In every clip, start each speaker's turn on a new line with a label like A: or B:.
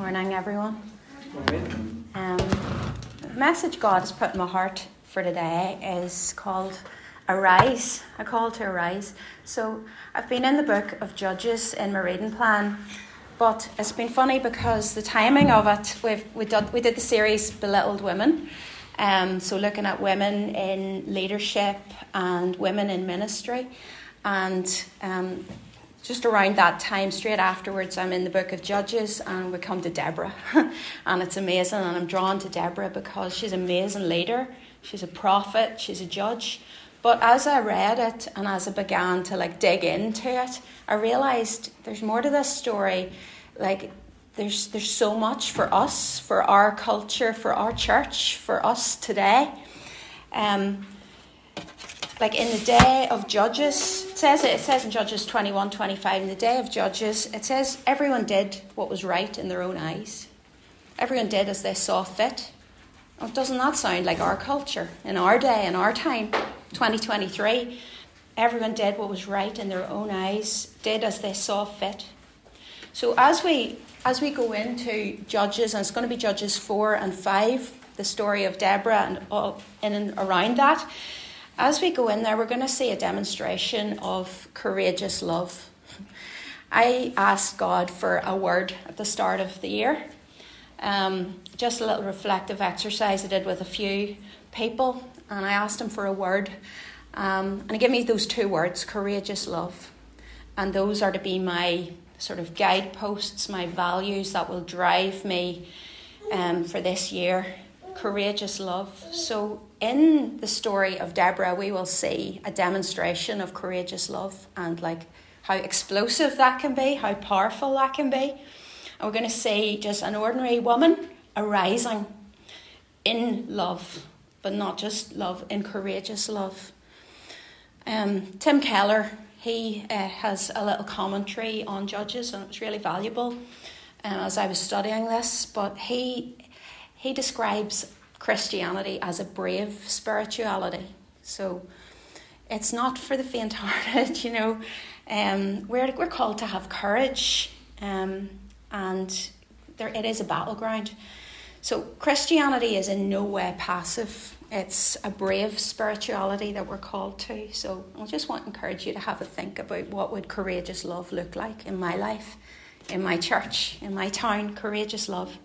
A: Morning, everyone. Um, the message God has put in my heart for today is called Arise, a call to arise. So I've been in the book of Judges in my reading plan, but it's been funny because the timing of it, we've, we, did, we did the series Belittled Women. Um, so looking at women in leadership and women in ministry. And um, just around that time, straight afterwards, I'm in the book of Judges and we come to Deborah. and it's amazing. And I'm drawn to Deborah because she's an amazing leader, she's a prophet, she's a judge. But as I read it and as I began to like dig into it, I realized there's more to this story. Like there's there's so much for us, for our culture, for our church, for us today. Um, like in the day of Judges, it says it, it says in Judges 21 25, in the day of Judges, it says everyone did what was right in their own eyes. Everyone did as they saw fit. Well, doesn't that sound like our culture in our day, in our time, 2023? Everyone did what was right in their own eyes, did as they saw fit. So as we as we go into Judges, and it's going to be Judges 4 and 5, the story of Deborah and all in and around that, as we go in there, we're going to see a demonstration of courageous love. I asked God for a word at the start of the year. Um, just a little reflective exercise I did with a few people, and I asked him for a word. Um, and he gave me those two words courageous love. And those are to be my sort of guideposts, my values that will drive me um, for this year courageous love. So, in the story of Deborah, we will see a demonstration of courageous love and like how explosive that can be, how powerful that can be. And we're going to see just an ordinary woman arising in love, but not just love, in courageous love. Um, Tim Keller, he uh, has a little commentary on Judges, and it was really valuable uh, as I was studying this. But he he describes Christianity as a brave spirituality. So it's not for the faint hearted, you know. Um, we're, we're called to have courage, um, and there, it is a battleground. So Christianity is in no way passive. It's a brave spirituality that we're called to. So I just want to encourage you to have a think about what would courageous love look like in my life, in my church, in my town, courageous love.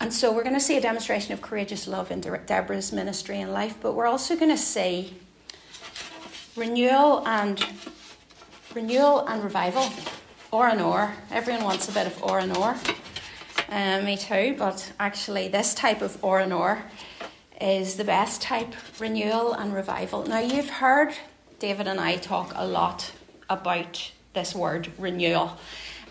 A: And so we're going to see a demonstration of courageous love in Deborah's ministry and life, but we're also going to see renewal and renewal and revival, or and or. Everyone wants a bit of or and or. Um, me too, but actually, this type of or and or is the best type renewal and revival. Now, you've heard David and I talk a lot about this word renewal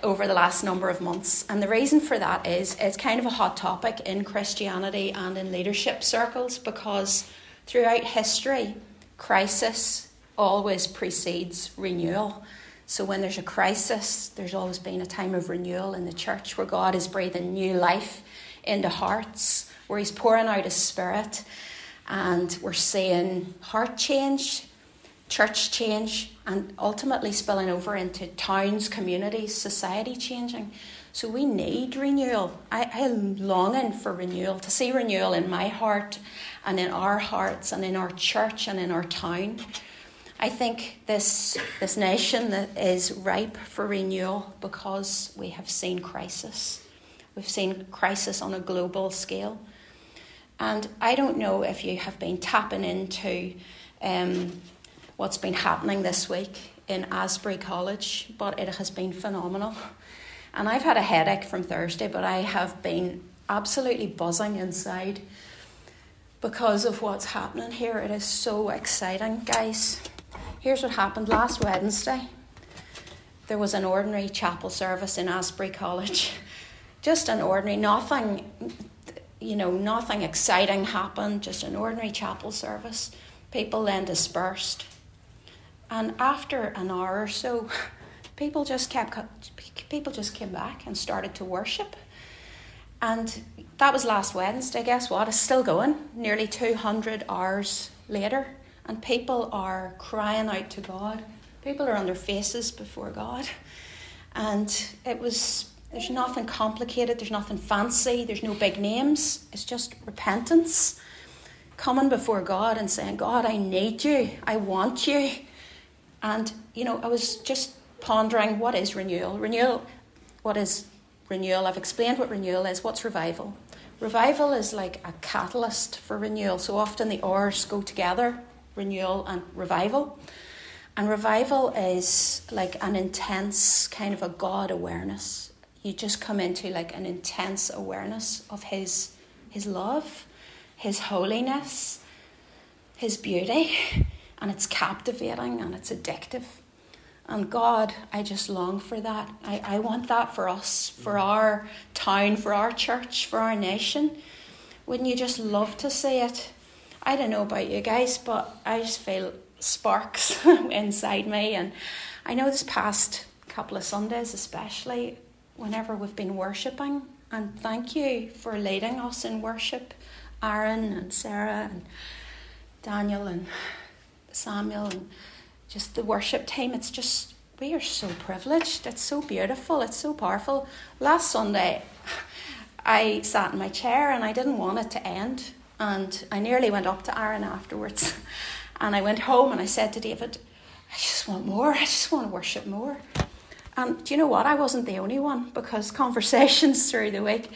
A: over the last number of months. And the reason for that is it's kind of a hot topic in Christianity and in leadership circles because throughout history, crisis always precedes renewal. So when there's a crisis, there's always been a time of renewal in the church where God is breathing new life into hearts, where He's pouring out His Spirit, and we're seeing heart change, church change, and ultimately spilling over into towns, communities, society changing. So we need renewal. I, I'm longing for renewal, to see renewal in my heart and in our hearts and in our church and in our town. I think this, this nation is ripe for renewal because we have seen crisis. We've seen crisis on a global scale. And I don't know if you have been tapping into um, what's been happening this week in Asbury College, but it has been phenomenal. And I've had a headache from Thursday, but I have been absolutely buzzing inside because of what's happening here. It is so exciting, guys. Here's what happened last Wednesday. There was an ordinary chapel service in Asbury College. Just an ordinary, nothing, you know, nothing exciting happened, just an ordinary chapel service. People then dispersed. And after an hour or so, people just kept people just came back and started to worship. And that was last Wednesday. Guess what? It's still going. Nearly 200 hours later, and people are crying out to God. People are on their faces before God, and it was There's nothing complicated, there's nothing fancy, there's no big names. It's just repentance. Coming before God and saying, God, I need you, I want you. And, you know, I was just pondering what is renewal? Renewal, what is renewal? I've explained what renewal is. What's revival? Revival is like a catalyst for renewal. So often the R's go together renewal and revival. And revival is like an intense kind of a God awareness you just come into like an intense awareness of his his love, his holiness, his beauty, and it's captivating and it's addictive. And God, I just long for that. I, I want that for us, for mm. our town, for our church, for our nation. Wouldn't you just love to see it? I don't know about you guys, but I just feel sparks inside me. And I know this past couple of Sundays, especially, whenever we've been worshipping. And thank you for leading us in worship, Aaron and Sarah and Daniel and Samuel and just the worship team. It's just, we are so privileged. It's so beautiful. It's so powerful. Last Sunday, I sat in my chair and I didn't want it to end. And I nearly went up to Aaron afterwards. And I went home and I said to David, I just want more. I just want to worship more. And do you know what? I wasn't the only one because conversations through the week.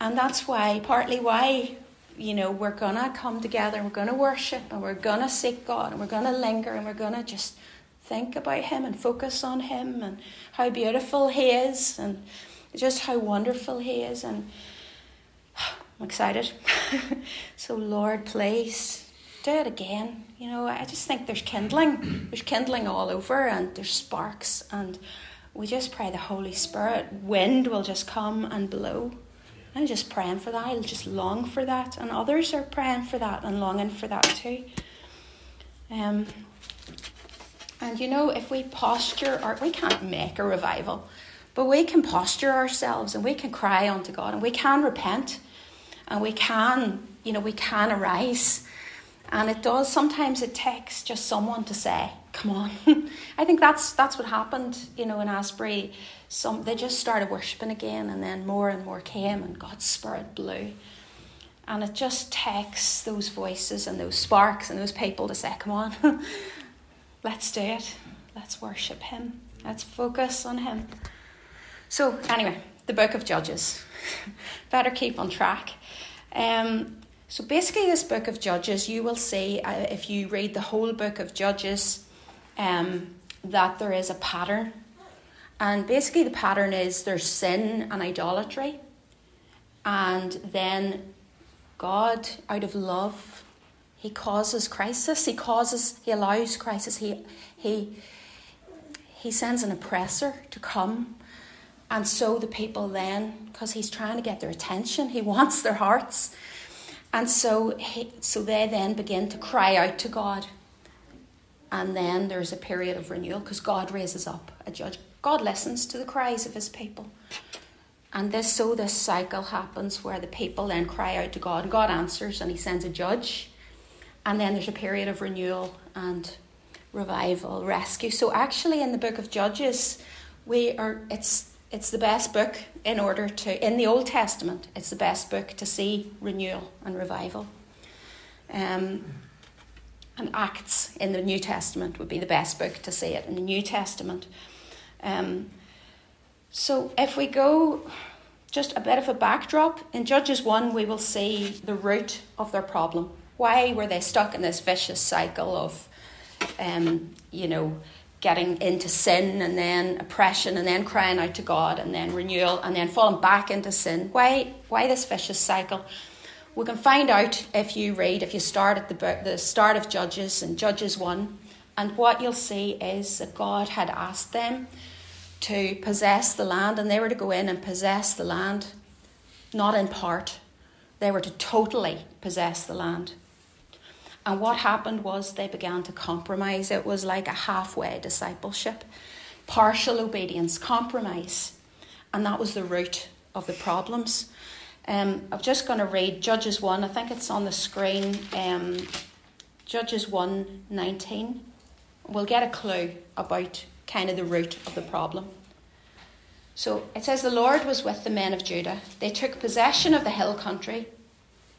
A: And that's why, partly why, you know, we're going to come together and we're going to worship and we're going to seek God and we're going to linger and we're going to just think about Him and focus on Him and how beautiful He is and just how wonderful He is. And I'm excited. so, Lord, please do it again. You know, I just think there's kindling. There's kindling all over and there's sparks and we just pray the Holy Spirit, wind will just come and blow. I'm just praying for that. I'll just long for that. And others are praying for that and longing for that too. Um, and you know, if we posture, or we can't make a revival, but we can posture ourselves and we can cry unto God and we can repent and we can, you know, we can arise. And it does, sometimes it takes just someone to say, come on. I think that's that's what happened, you know, in Asbury. Some they just started worshipping again, and then more and more came, and God's Spirit blew. And it just takes those voices and those sparks and those people to say, come on, let's do it. Let's worship Him. Let's focus on Him. So, anyway, the book of Judges. Better keep on track. Um, so, basically, this book of Judges, you will see uh, if you read the whole book of Judges, um, that there is a pattern. And basically, the pattern is there's sin and idolatry. And then God, out of love, He causes crisis. He causes, He allows crisis. He, he, he sends an oppressor to come. And so the people then, because He's trying to get their attention, He wants their hearts. And so, he, so they then begin to cry out to God and then there's a period of renewal because God raises up a judge. God listens to the cries of his people. And this so this cycle happens where the people then cry out to God, and God answers and he sends a judge. And then there's a period of renewal and revival, rescue. So actually in the book of Judges, we are it's it's the best book in order to in the Old Testament, it's the best book to see renewal and revival. Um, and Acts in the New Testament would be the best book to see it in the New Testament. Um, so if we go just a bit of a backdrop, in Judges 1, we will see the root of their problem. Why were they stuck in this vicious cycle of, um, you know, getting into sin and then oppression and then crying out to God and then renewal and then falling back into sin? Why, why this vicious cycle? We can find out if you read, if you start at the, the start of Judges and Judges 1, and what you'll see is that God had asked them to possess the land, and they were to go in and possess the land, not in part. They were to totally possess the land. And what happened was they began to compromise. It was like a halfway discipleship, partial obedience, compromise. And that was the root of the problems. Um, I'm just going to read Judges 1. I think it's on the screen. Um, Judges 1 19. We'll get a clue about kind of the root of the problem. So it says the Lord was with the men of Judah. They took possession of the hill country,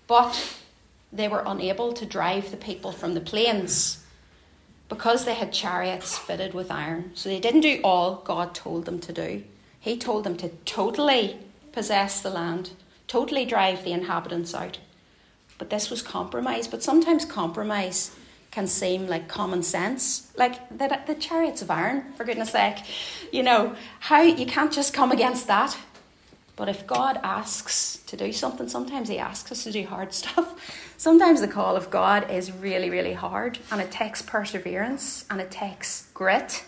A: but they were unable to drive the people from the plains because they had chariots fitted with iron. So they didn't do all God told them to do. He told them to totally possess the land, totally drive the inhabitants out. But this was compromise. But sometimes compromise can seem like common sense. Like the, the chariots of iron, for goodness sake. You know, how you can't just come against that. But if God asks to do something, sometimes He asks us to do hard stuff. Sometimes the call of God is really, really hard, and it takes perseverance, and it takes grit,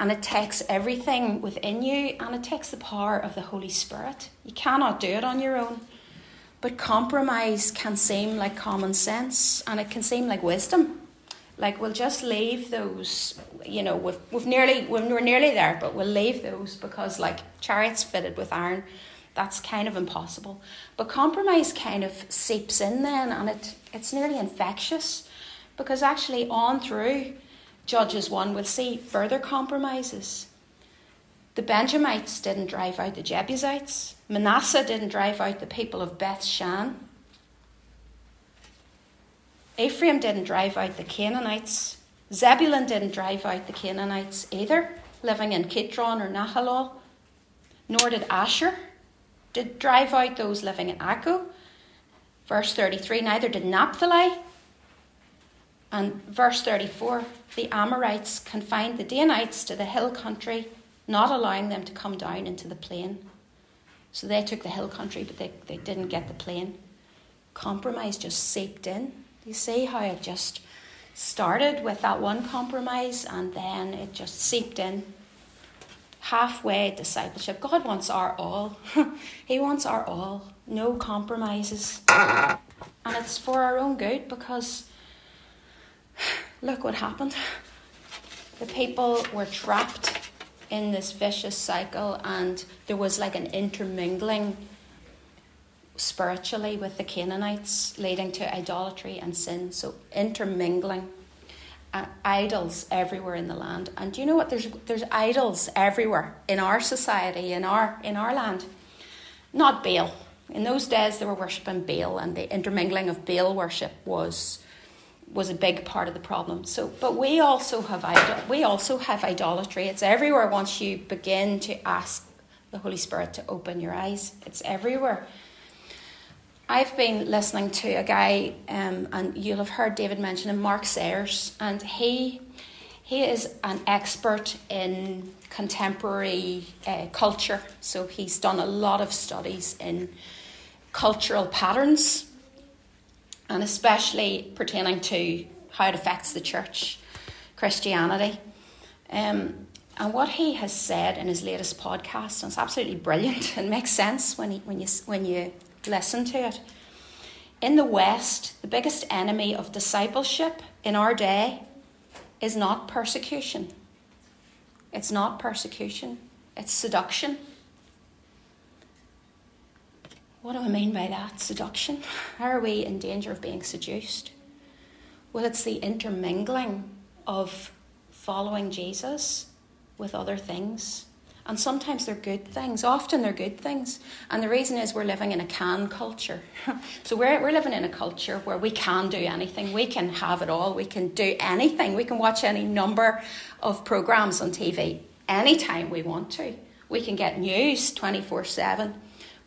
A: and it takes everything within you, and it takes the power of the Holy Spirit. You cannot do it on your own. But compromise can seem like common sense, and it can seem like wisdom. Like we'll just leave those, you know, we've, we've nearly we're nearly there, but we'll leave those because like chariots fitted with iron that's kind of impossible. But compromise kind of seeps in then, and it, it's nearly infectious because actually, on through Judges 1, we'll see further compromises. The Benjamites didn't drive out the Jebusites, Manasseh didn't drive out the people of Beth Shan. Ephraim didn't drive out the Canaanites. Zebulun didn't drive out the Canaanites either, living in Kitron or Nahalol. Nor did Asher did drive out those living in Akko. Verse 33 neither did Naphtali. And verse 34 the Amorites confined the Danites to the hill country, not allowing them to come down into the plain. So they took the hill country, but they, they didn't get the plain. Compromise just seeped in. You see how it just started with that one compromise and then it just seeped in halfway discipleship. God wants our all. he wants our all. No compromises. And it's for our own good because look what happened. The people were trapped in this vicious cycle, and there was like an intermingling spiritually with the Canaanites, leading to idolatry and sin. So, intermingling uh, idols everywhere in the land. And do you know what? There's there's idols everywhere in our society, in our in our land. Not Baal. In those days, they were worshipping Baal, and the intermingling of Baal worship was was a big part of the problem. So, but we also have idol- we also have idolatry. It's everywhere. Once you begin to ask the Holy Spirit to open your eyes, it's everywhere. I've been listening to a guy, um, and you'll have heard David mention him, Mark Sayers, and he he is an expert in contemporary uh, culture. So he's done a lot of studies in cultural patterns, and especially pertaining to how it affects the church, Christianity. Um, and what he has said in his latest podcast, and it's absolutely brilliant and makes sense when, he, when, you, when you listen to it. In the West, the biggest enemy of discipleship in our day is not persecution. It's not persecution, it's seduction. What do I mean by that? Seduction? Are we in danger of being seduced? Well, it's the intermingling of following Jesus with other things and sometimes they're good things. Often they're good things. And the reason is we're living in a can culture. so we're, we're living in a culture where we can do anything. We can have it all. We can do anything. We can watch any number of programs on TV anytime we want to. We can get news 24 7.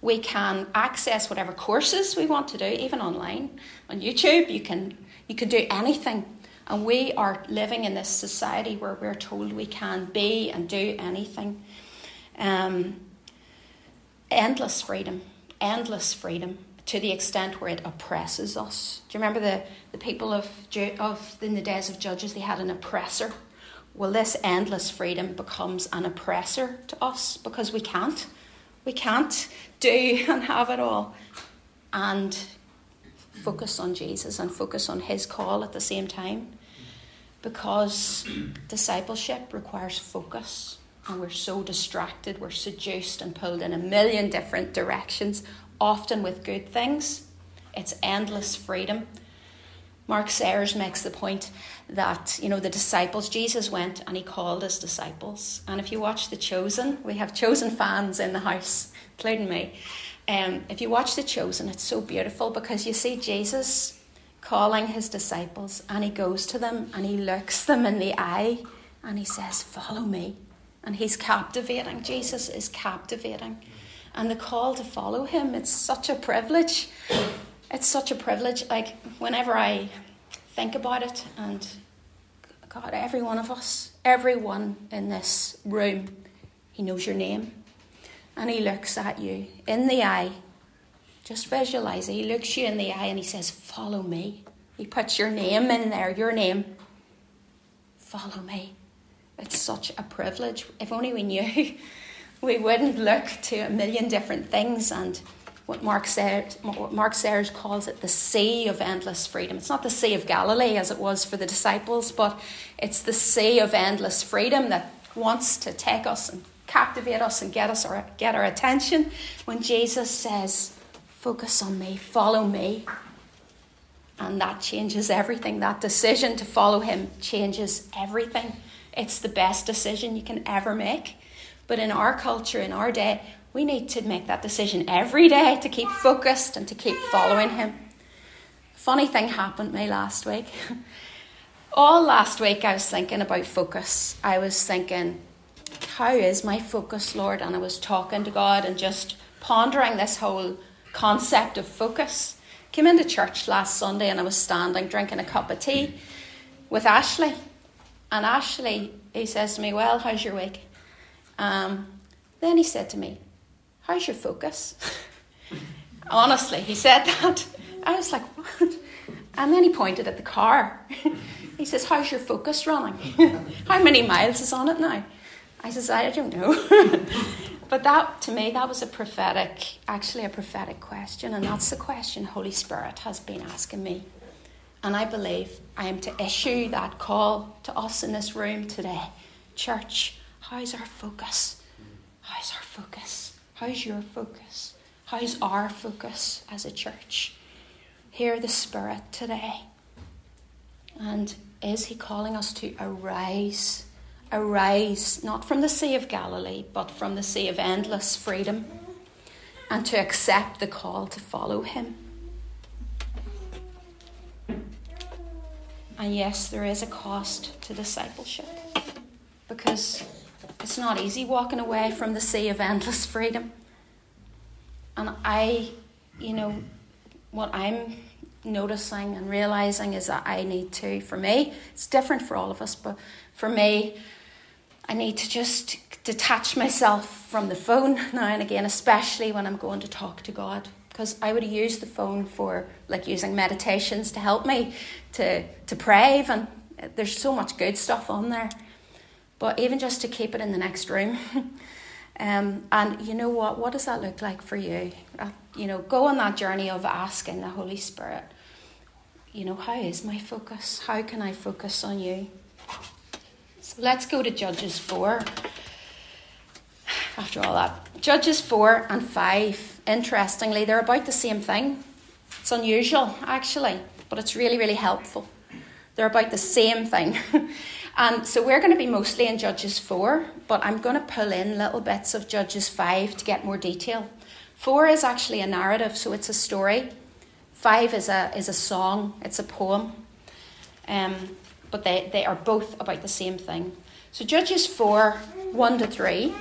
A: We can access whatever courses we want to do, even online. On YouTube, you can, you can do anything. And we are living in this society where we're told we can be and do anything. Um, endless freedom, endless freedom to the extent where it oppresses us. Do you remember the, the people of, of in the days of Judges, they had an oppressor? Well, this endless freedom becomes an oppressor to us because we can't. We can't do and have it all. And focus on Jesus and focus on His call at the same time. Because discipleship requires focus and we're so distracted, we're seduced and pulled in a million different directions, often with good things. It's endless freedom. Mark Sayers makes the point that, you know, the disciples, Jesus went and he called his disciples. And if you watch The Chosen, we have Chosen fans in the house, including me. Um, if you watch The Chosen, it's so beautiful because you see Jesus calling his disciples and he goes to them and he looks them in the eye and he says, Follow me. And he's captivating. Jesus is captivating. And the call to follow him, it's such a privilege. It's such a privilege. Like, whenever I think about it, and God, every one of us, everyone in this room, He knows your name. And He looks at you in the eye. Just visualize it. He looks you in the eye and He says, Follow me. He puts your name in there, your name. Follow me. It's such a privilege. If only we knew, we wouldn't look to a million different things and what Mark, Sayers, Mark Sayers calls it the sea of endless freedom. It's not the Sea of Galilee as it was for the disciples, but it's the sea of endless freedom that wants to take us and captivate us and get us our, get our attention. When Jesus says, "Focus on me, follow me," and that changes everything. That decision to follow Him changes everything. It's the best decision you can ever make. But in our culture, in our day, we need to make that decision every day to keep focused and to keep following Him. Funny thing happened to me last week. All last week, I was thinking about focus. I was thinking, how is my focus, Lord? And I was talking to God and just pondering this whole concept of focus. Came into church last Sunday and I was standing drinking a cup of tea with Ashley. And Ashley, he says to me, Well, how's your week? Um, then he said to me, How's your focus? Honestly, he said that. I was like, What? And then he pointed at the car. he says, How's your focus running? How many miles is on it now? I says, I don't know. but that, to me, that was a prophetic, actually a prophetic question. And that's the question Holy Spirit has been asking me. And I believe I am to issue that call to us in this room today. Church, how's our focus? How's our focus? How's your focus? How's our focus as a church? Hear the Spirit today. And is He calling us to arise? Arise, not from the Sea of Galilee, but from the Sea of endless freedom, and to accept the call to follow Him. And yes, there is a cost to discipleship because it's not easy walking away from the sea of endless freedom. And I, you know, what I'm noticing and realizing is that I need to, for me, it's different for all of us, but for me, I need to just detach myself from the phone now and again, especially when I'm going to talk to God. Because I would use the phone for like using meditations to help me to, to pray, and there's so much good stuff on there but even just to keep it in the next room. um, and you know what? What does that look like for you? Uh, you know, go on that journey of asking the Holy Spirit, you know, how is my focus? How can I focus on you? So let's go to Judges 4. After all that, Judges 4 and 5, interestingly, they're about the same thing. It's unusual, actually, but it's really, really helpful. They're about the same thing. And so we're going to be mostly in Judges 4, but I'm going to pull in little bits of Judges 5 to get more detail. 4 is actually a narrative, so it's a story. 5 is a, is a song, it's a poem. Um, but they, they are both about the same thing. So Judges 4 1 to 3.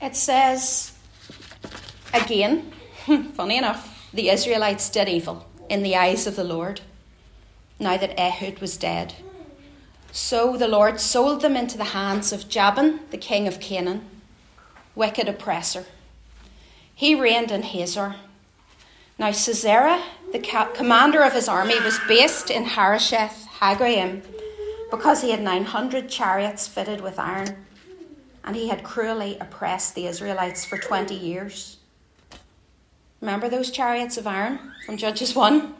A: It says, again, funny enough, the Israelites did evil in the eyes of the Lord now that Ehud was dead. So the Lord sold them into the hands of Jabin, the king of Canaan, wicked oppressor. He reigned in Hazor. Now Sisera, the commander of his army, was based in Harosheth Haggoyim because he had 900 chariots fitted with iron, and he had cruelly oppressed the Israelites for 20 years. Remember those chariots of iron from Judges 1?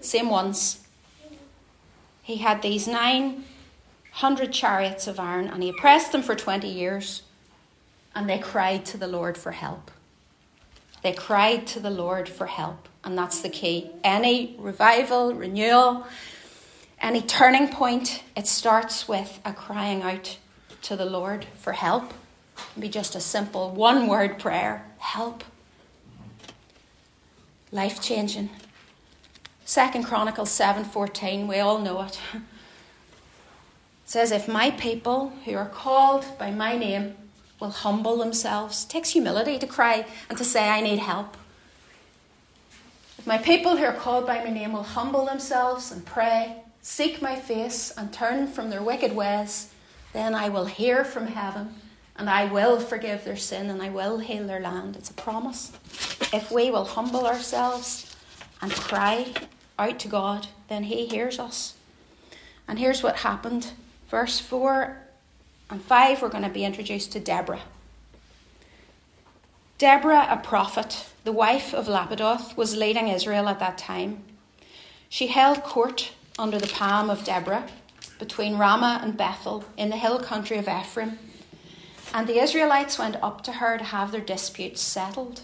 A: Same ones. He had these 900 chariots of iron and he oppressed them for 20 years and they cried to the Lord for help. They cried to the Lord for help, and that's the key. Any revival, renewal, any turning point, it starts with a crying out to the Lord for help. It be just a simple one word prayer help. Life changing. Second Chronicles 7:14, we all know it. It says, If my people who are called by my name will humble themselves, it takes humility to cry and to say, I need help. If my people who are called by my name will humble themselves and pray, seek my face, and turn from their wicked ways, then I will hear from heaven and I will forgive their sin and I will heal their land. It's a promise. If we will humble ourselves and cry out to God, then He hears us. And here's what happened. Verse 4 and 5, we're going to be introduced to Deborah. Deborah, a prophet, the wife of Lappidoth, was leading Israel at that time. She held court under the palm of Deborah between Ramah and Bethel in the hill country of Ephraim. And the Israelites went up to her to have their disputes settled.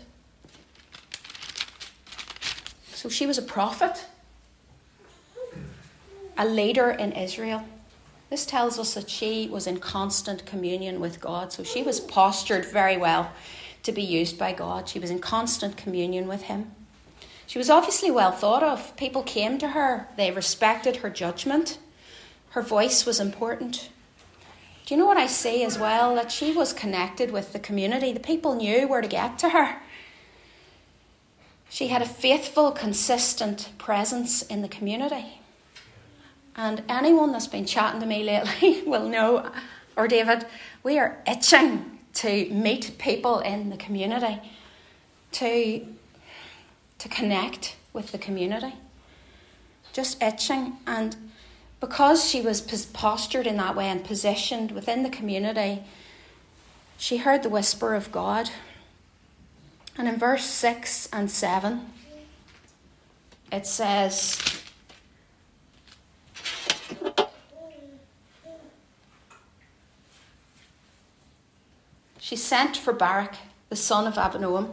A: So she was a prophet, a leader in Israel. This tells us that she was in constant communion with God. So she was postured very well to be used by God. She was in constant communion with Him. She was obviously well thought of. People came to her, they respected her judgment. Her voice was important. Do you know what I see as well? That she was connected with the community. The people knew where to get to her. She had a faithful, consistent presence in the community. And anyone that's been chatting to me lately will know, or David, we are itching to meet people in the community, to, to connect with the community. Just itching. And because she was postured in that way and positioned within the community, she heard the whisper of God. And in verse 6 and 7, it says, She sent for Barak, the son of Abinoam,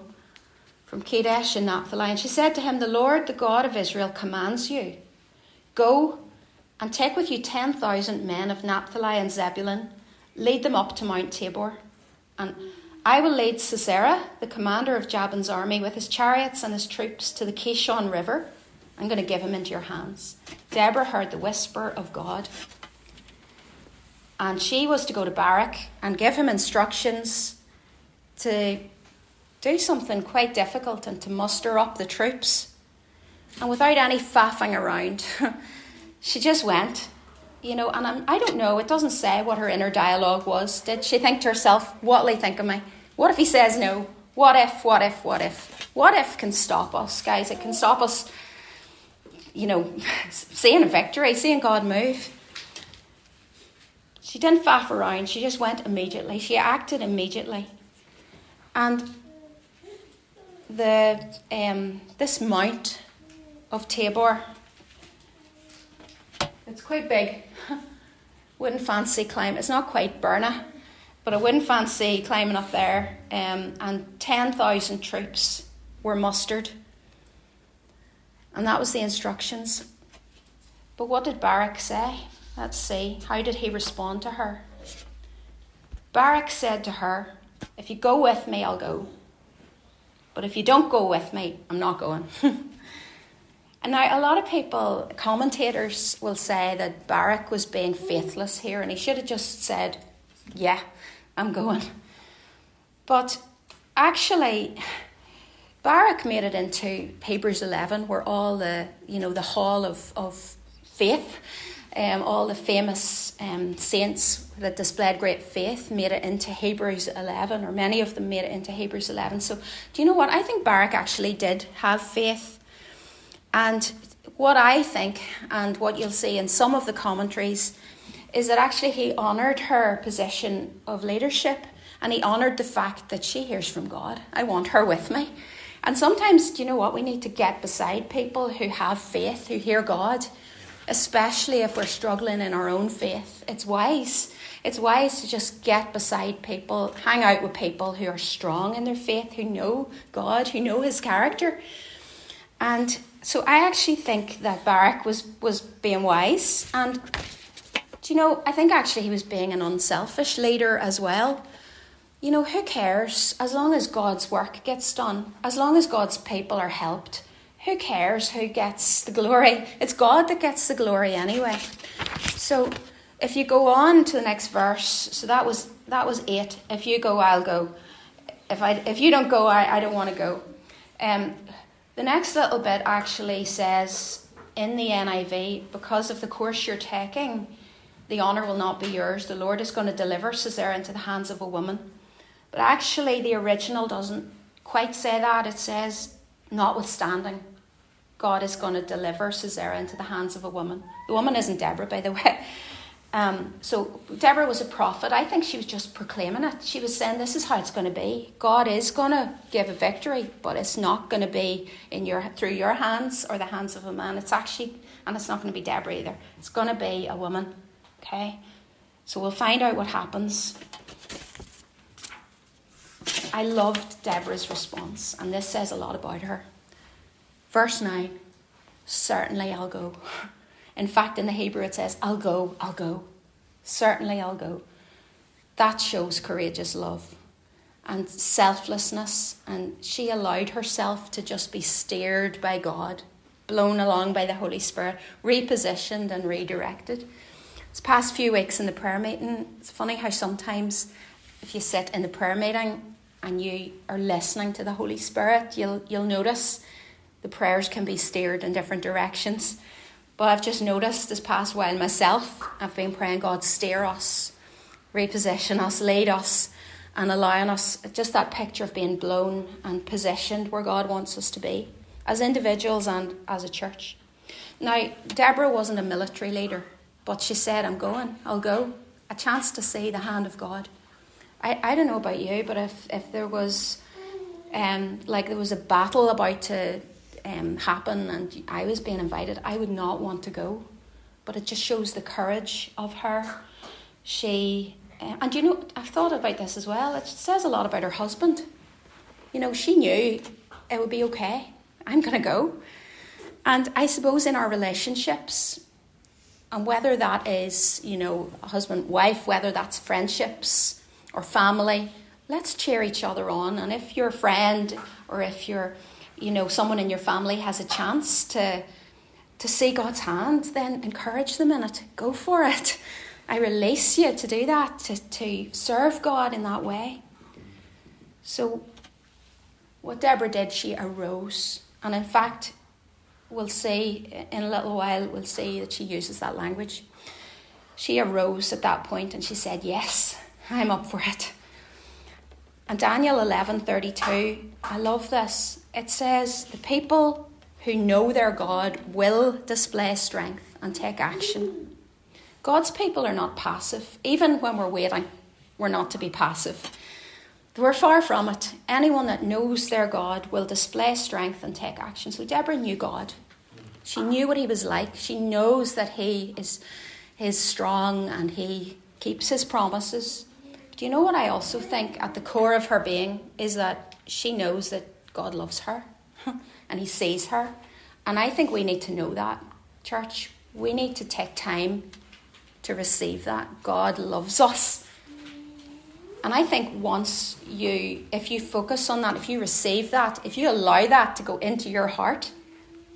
A: from Kadesh in Naphtali, and she said to him, The Lord, the God of Israel, commands you, Go and take with you 10,000 men of Naphtali and Zebulun, lead them up to Mount Tabor. And I will lead Sisera, the commander of Jabin's army, with his chariots and his troops to the Kishon River. I'm going to give him into your hands. Deborah heard the whisper of God. And she was to go to Barak and give him instructions to do something quite difficult and to muster up the troops. And without any faffing around, she just went, you know, and I'm, I do not know, it doesn't say what her inner dialogue was. Did she think to herself, what'll he think of me? What if he says no? What if, what if, what if? What if can stop us, guys? It can stop us, you know, seeing a victory, seeing God move. She didn't faff around, she just went immediately. She acted immediately. And the um, this mount of Tabor it's quite big. wouldn't fancy climbing. It's not quite Berna, but I wouldn't fancy climbing up there. Um, and 10,000 troops were mustered. And that was the instructions. But what did Barak say? Let's see. How did he respond to her? Barak said to her, If you go with me, I'll go. But if you don't go with me, I'm not going. And now, a lot of people, commentators, will say that Barak was being faithless here and he should have just said, Yeah, I'm going. But actually, Barak made it into Hebrews 11, where all the, you know, the hall of, of faith, um, all the famous um, saints that displayed great faith made it into Hebrews 11, or many of them made it into Hebrews 11. So, do you know what? I think Barak actually did have faith and what I think, and what you'll see in some of the commentaries, is that actually he honoured her position of leadership and he honoured the fact that she hears from God. I want her with me. And sometimes, do you know what? We need to get beside people who have faith, who hear God. Especially if we're struggling in our own faith. It's wise. It's wise to just get beside people, hang out with people who are strong in their faith, who know God, who know His character. And so I actually think that Barak was, was being wise. And do you know, I think actually he was being an unselfish leader as well. You know, who cares as long as God's work gets done, as long as God's people are helped? Who cares who gets the glory? It's God that gets the glory anyway. So if you go on to the next verse, so that was that was eight. If you go, I'll go. If I if you don't go, I, I don't want to go. Um, the next little bit actually says in the NIV, because of the course you're taking, the honour will not be yours. The Lord is going to deliver Sisera into the hands of a woman. But actually, the original doesn't quite say that. It says, notwithstanding, God is going to deliver Sisera into the hands of a woman. The woman isn't Deborah, by the way. Um, so Deborah was a prophet. I think she was just proclaiming it. She was saying, "This is how it's going to be. God is going to give a victory, but it's not going to be in your through your hands or the hands of a man. It's actually, and it's not going to be Deborah either. It's going to be a woman." Okay, so we'll find out what happens. I loved Deborah's response, and this says a lot about her. Verse nine: Certainly, I'll go. In fact, in the Hebrew it says, I'll go, I'll go. Certainly I'll go. That shows courageous love and selflessness. And she allowed herself to just be steered by God, blown along by the Holy Spirit, repositioned and redirected. This past few weeks in the prayer meeting, it's funny how sometimes if you sit in the prayer meeting and you are listening to the Holy Spirit, you'll, you'll notice the prayers can be steered in different directions. But I've just noticed this past while myself, I've been praying God steer us, reposition us, lead us, and allowing us just that picture of being blown and positioned where God wants us to be as individuals and as a church. Now, Deborah wasn't a military leader, but she said, I'm going, I'll go. A chance to see the hand of God. I, I don't know about you, but if, if there was um, like there was a battle about to um, happen and I was being invited, I would not want to go. But it just shows the courage of her. She, uh, and you know, I've thought about this as well. It says a lot about her husband. You know, she knew it would be okay. I'm going to go. And I suppose in our relationships, and whether that is, you know, husband, wife, whether that's friendships or family, let's cheer each other on. And if your friend or if you're you know someone in your family has a chance to to see God's hand, then encourage them in it. Go for it. I release you to do that, to, to serve God in that way. So, what Deborah did, she arose. And in fact, we'll see in a little while, we'll see that she uses that language. She arose at that point and she said, Yes, I'm up for it. And Daniel 11:32, I love this. It says, "The people who know their God will display strength and take action." God's people are not passive. Even when we're waiting, we're not to be passive. We're far from it. Anyone that knows their God will display strength and take action. So Deborah knew God. She knew what he was like. She knows that he is, is strong and he keeps his promises. Do you know what I also think at the core of her being is that she knows that God loves her and He sees her. And I think we need to know that, church. We need to take time to receive that. God loves us. And I think once you, if you focus on that, if you receive that, if you allow that to go into your heart,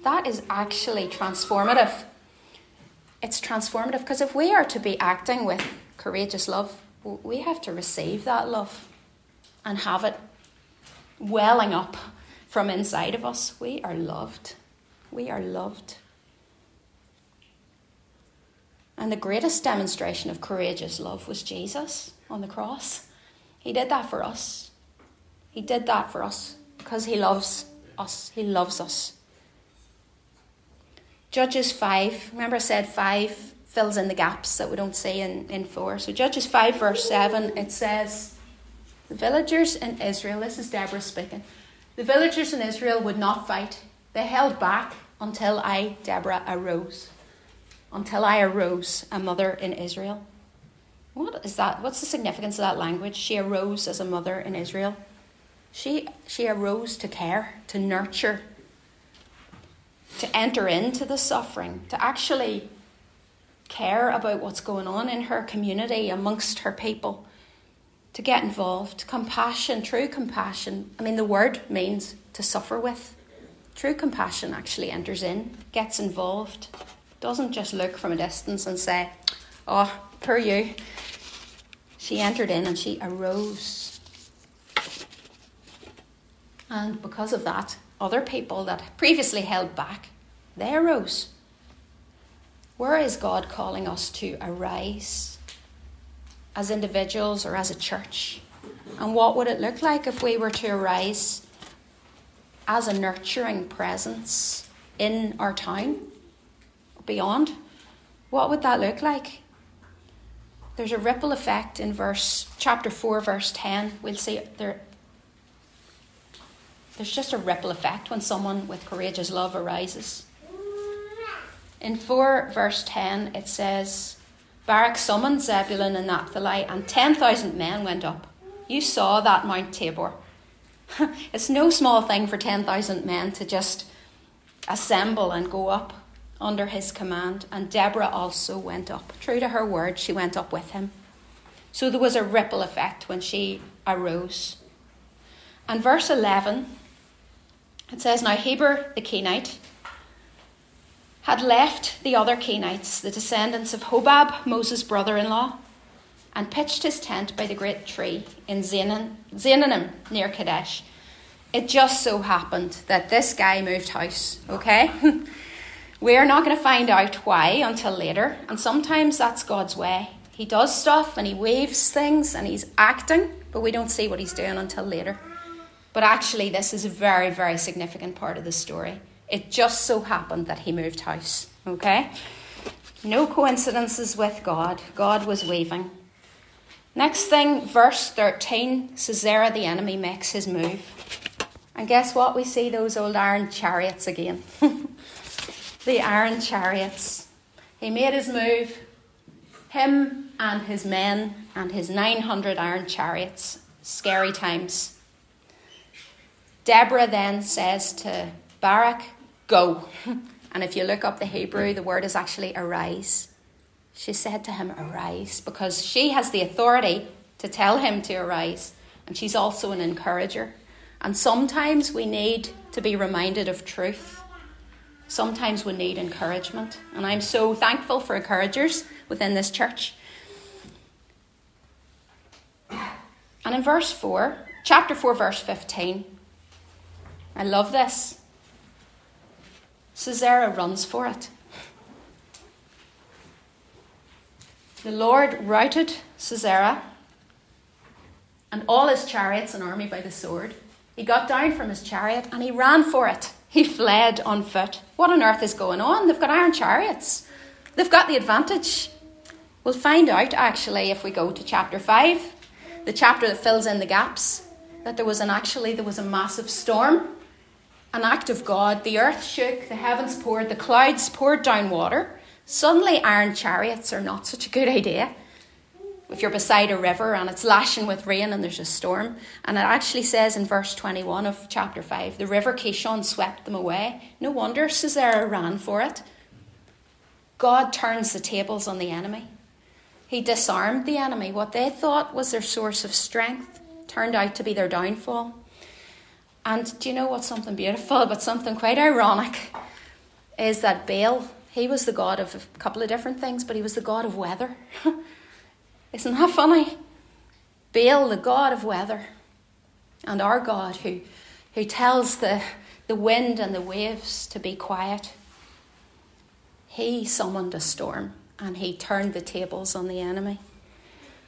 A: that is actually transformative. It's transformative because if we are to be acting with courageous love, we have to receive that love and have it welling up from inside of us. We are loved. We are loved. And the greatest demonstration of courageous love was Jesus on the cross. He did that for us. He did that for us because He loves us. He loves us. Judges 5, remember I said 5 fills in the gaps that we don't see in, in 4. So, Judges 5, verse 7, it says, The villagers in Israel, this is Deborah speaking, the villagers in Israel would not fight. They held back until I, Deborah, arose. until I arose a mother in Israel. What is that? What's the significance of that language? She arose as a mother in Israel. She, she arose to care, to nurture, to enter into the suffering, to actually care about what's going on in her community, amongst her people, to get involved. Compassion, true compassion. I mean, the word means to suffer with. True compassion actually enters in, gets involved, doesn't just look from a distance and say, Oh, poor you. She entered in and she arose. And because of that, other people that previously held back, they arose. Where is God calling us to arise as individuals or as a church? And what would it look like if we were to arise as a nurturing presence in our town, beyond? What would that look like? There's a ripple effect in verse chapter 4, verse 10. We'll see there there's just a ripple effect when someone with courageous love arises. In 4 verse 10, it says, Barak summoned Zebulun and Naphtali, and 10,000 men went up. You saw that Mount Tabor. it's no small thing for 10,000 men to just assemble and go up under his command. And Deborah also went up. True to her word, she went up with him. So there was a ripple effect when she arose. And verse 11, it says, Now Heber the Kenite, had left the other Kenites, the descendants of Hobab, Moses' brother in law, and pitched his tent by the great tree in Zaanannim near Kadesh. It just so happened that this guy moved house, okay? We're not going to find out why until later, and sometimes that's God's way. He does stuff and he waves things and he's acting, but we don't see what he's doing until later. But actually, this is a very, very significant part of the story. It just so happened that he moved house. Okay? No coincidences with God. God was waving. Next thing, verse 13 Sisera, the enemy, makes his move. And guess what? We see those old iron chariots again. the iron chariots. He made his move. Him and his men and his 900 iron chariots. Scary times. Deborah then says to Barak, Go. And if you look up the Hebrew, the word is actually arise. She said to him, Arise, because she has the authority to tell him to arise. And she's also an encourager. And sometimes we need to be reminded of truth. Sometimes we need encouragement. And I'm so thankful for encouragers within this church. And in verse 4, chapter 4, verse 15, I love this. Sisera runs for it. The Lord routed Sisera and all his chariots and army by the sword. He got down from his chariot and he ran for it. He fled on foot. What on earth is going on? They've got iron chariots. They've got the advantage. We'll find out actually if we go to chapter 5, the chapter that fills in the gaps, that there was an actually there was a massive storm an act of God. The earth shook, the heavens poured, the clouds poured down water. Suddenly, iron chariots are not such a good idea. If you're beside a river and it's lashing with rain and there's a storm, and it actually says in verse 21 of chapter 5 the river Kishon swept them away. No wonder Sisera ran for it. God turns the tables on the enemy. He disarmed the enemy. What they thought was their source of strength turned out to be their downfall. And do you know what's something beautiful, but something quite ironic, is that Baal, he was the god of a couple of different things, but he was the god of weather. Isn't that funny? Baal, the god of weather, and our God who, who tells the, the wind and the waves to be quiet, he summoned a storm and he turned the tables on the enemy.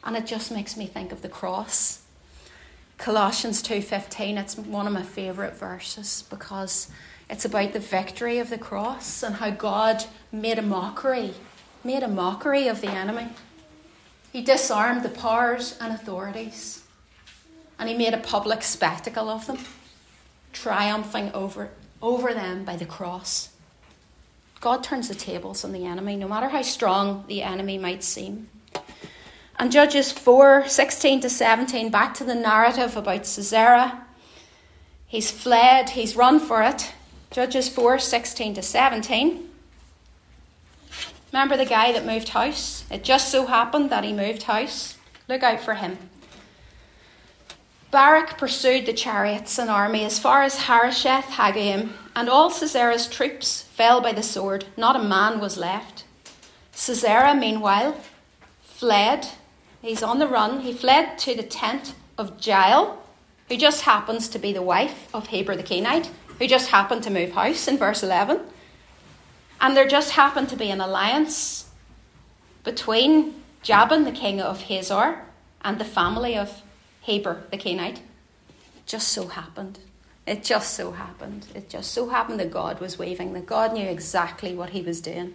A: And it just makes me think of the cross Colossians 2:15 it's one of my favorite verses because it's about the victory of the cross and how God made a mockery made a mockery of the enemy. He disarmed the powers and authorities and he made a public spectacle of them, triumphing over over them by the cross. God turns the tables on the enemy, no matter how strong the enemy might seem. And Judges 4 16 to 17, back to the narrative about Sisera. He's fled, he's run for it. Judges 4 16 to 17. Remember the guy that moved house? It just so happened that he moved house. Look out for him. Barak pursued the chariots and army as far as Harosheth Haggoyim, and all Sisera's troops fell by the sword. Not a man was left. Sisera, meanwhile, fled. He's on the run. He fled to the tent of Jael, who just happens to be the wife of Heber the Kenite, who just happened to move house in verse 11. And there just happened to be an alliance between Jabin, the king of Hazor, and the family of Heber the Kenite. Just so happened. It just so happened. It just so happened that God was waving, that God knew exactly what he was doing.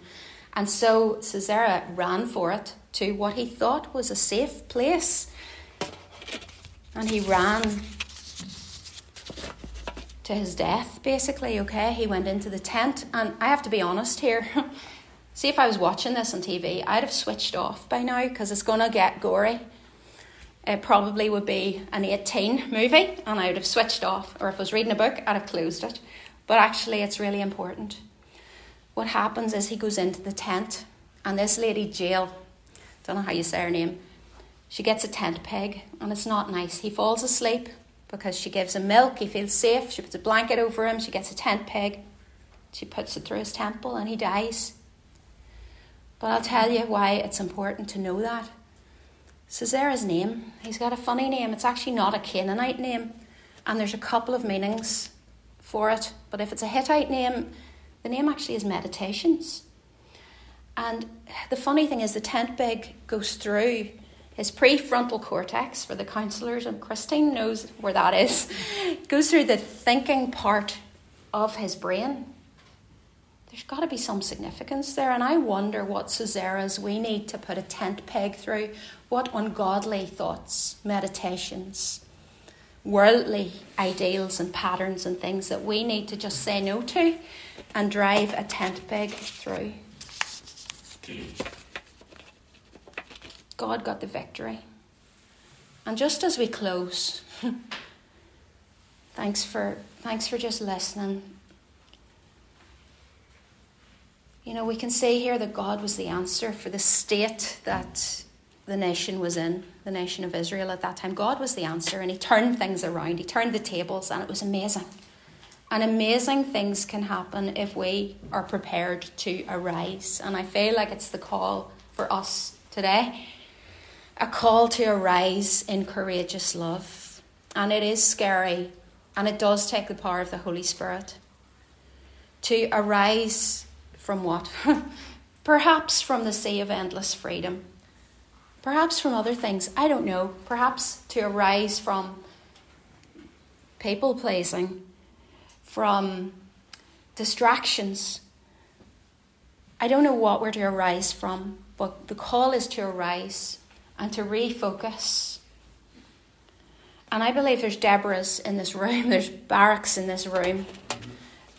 A: And so Sisera ran for it to what he thought was a safe place. And he ran to his death, basically, okay? He went into the tent, and I have to be honest here. See, if I was watching this on TV, I'd have switched off by now because it's going to get gory. It probably would be an 18 movie, and I would have switched off. Or if I was reading a book, I'd have closed it. But actually, it's really important. What happens is he goes into the tent, and this lady, Jael, don't know how you say her name, she gets a tent peg, and it's not nice. He falls asleep, because she gives him milk, he feels safe, she puts a blanket over him, she gets a tent peg, she puts it through his temple, and he dies. But I'll tell you why it's important to know that. Sisera's name, he's got a funny name. It's actually not a Canaanite name, and there's a couple of meanings for it. But if it's a Hittite name, the name actually is Meditations. And the funny thing is, the tent peg goes through his prefrontal cortex, for the counselors, and Christine knows where that is, goes through the thinking part of his brain. There's got to be some significance there, and I wonder what Sisera's we need to put a tent peg through. What ungodly thoughts, meditations, worldly ideals and patterns and things that we need to just say no to and drive a tent peg through. God got the victory. And just as we close, thanks for thanks for just listening. You know, we can say here that God was the answer for the state that the nation was in, the nation of Israel at that time. God was the answer, and He turned things around. He turned the tables, and it was amazing. And amazing things can happen if we are prepared to arise. And I feel like it's the call for us today a call to arise in courageous love. And it is scary, and it does take the power of the Holy Spirit. To arise from what? Perhaps from the sea of endless freedom. Perhaps from other things. I don't know. Perhaps to arise from people pleasing, from distractions. I don't know what we're to arise from, but the call is to arise and to refocus. And I believe there's Deborah's in this room, there's Baraks in this room.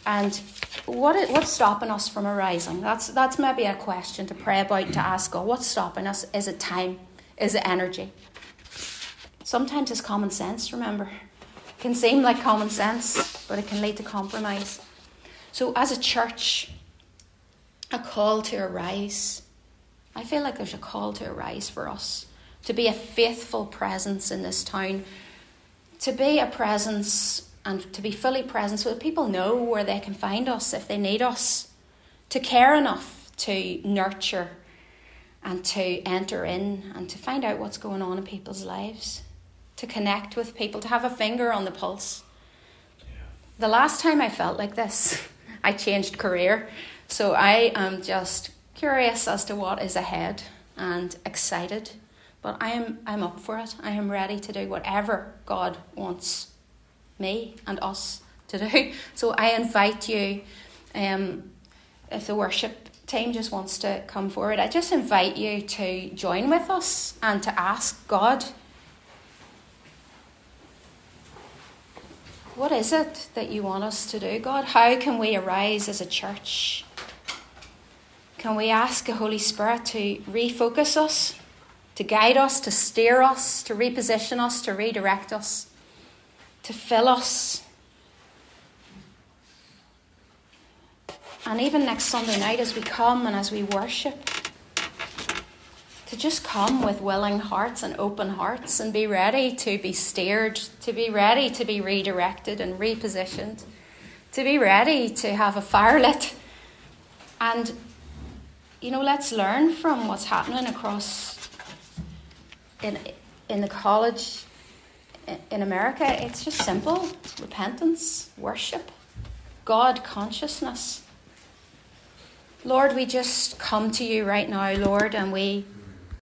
A: And what is, what's stopping us from arising? That's, that's maybe a question to pray about, to ask God. What's stopping us? Is it time? Is it energy? Sometimes it's common sense, remember. Can seem like common sense, but it can lead to compromise. So, as a church, a call to arise I feel like there's a call to arise for us to be a faithful presence in this town, to be a presence and to be fully present so that people know where they can find us if they need us, to care enough to nurture and to enter in and to find out what's going on in people's lives, to connect with people, to have a finger on the pulse. The last time I felt like this, I changed career. So I am just curious as to what is ahead and excited. But I am I'm up for it. I am ready to do whatever God wants me and us to do. So I invite you, um, if the worship team just wants to come forward, I just invite you to join with us and to ask God. What is it that you want us to do, God? How can we arise as a church? can we ask the Holy Spirit to refocus us, to guide us, to steer us, to reposition us, to redirect us, to fill us? And even next Sunday night, as we come and as we worship, to just come with willing hearts and open hearts and be ready to be steered, to be ready to be redirected and repositioned, to be ready to have a fire lit. And, you know, let's learn from what's happening across in, in the college in America. It's just simple repentance, worship, God consciousness. Lord, we just come to you right now, Lord, and we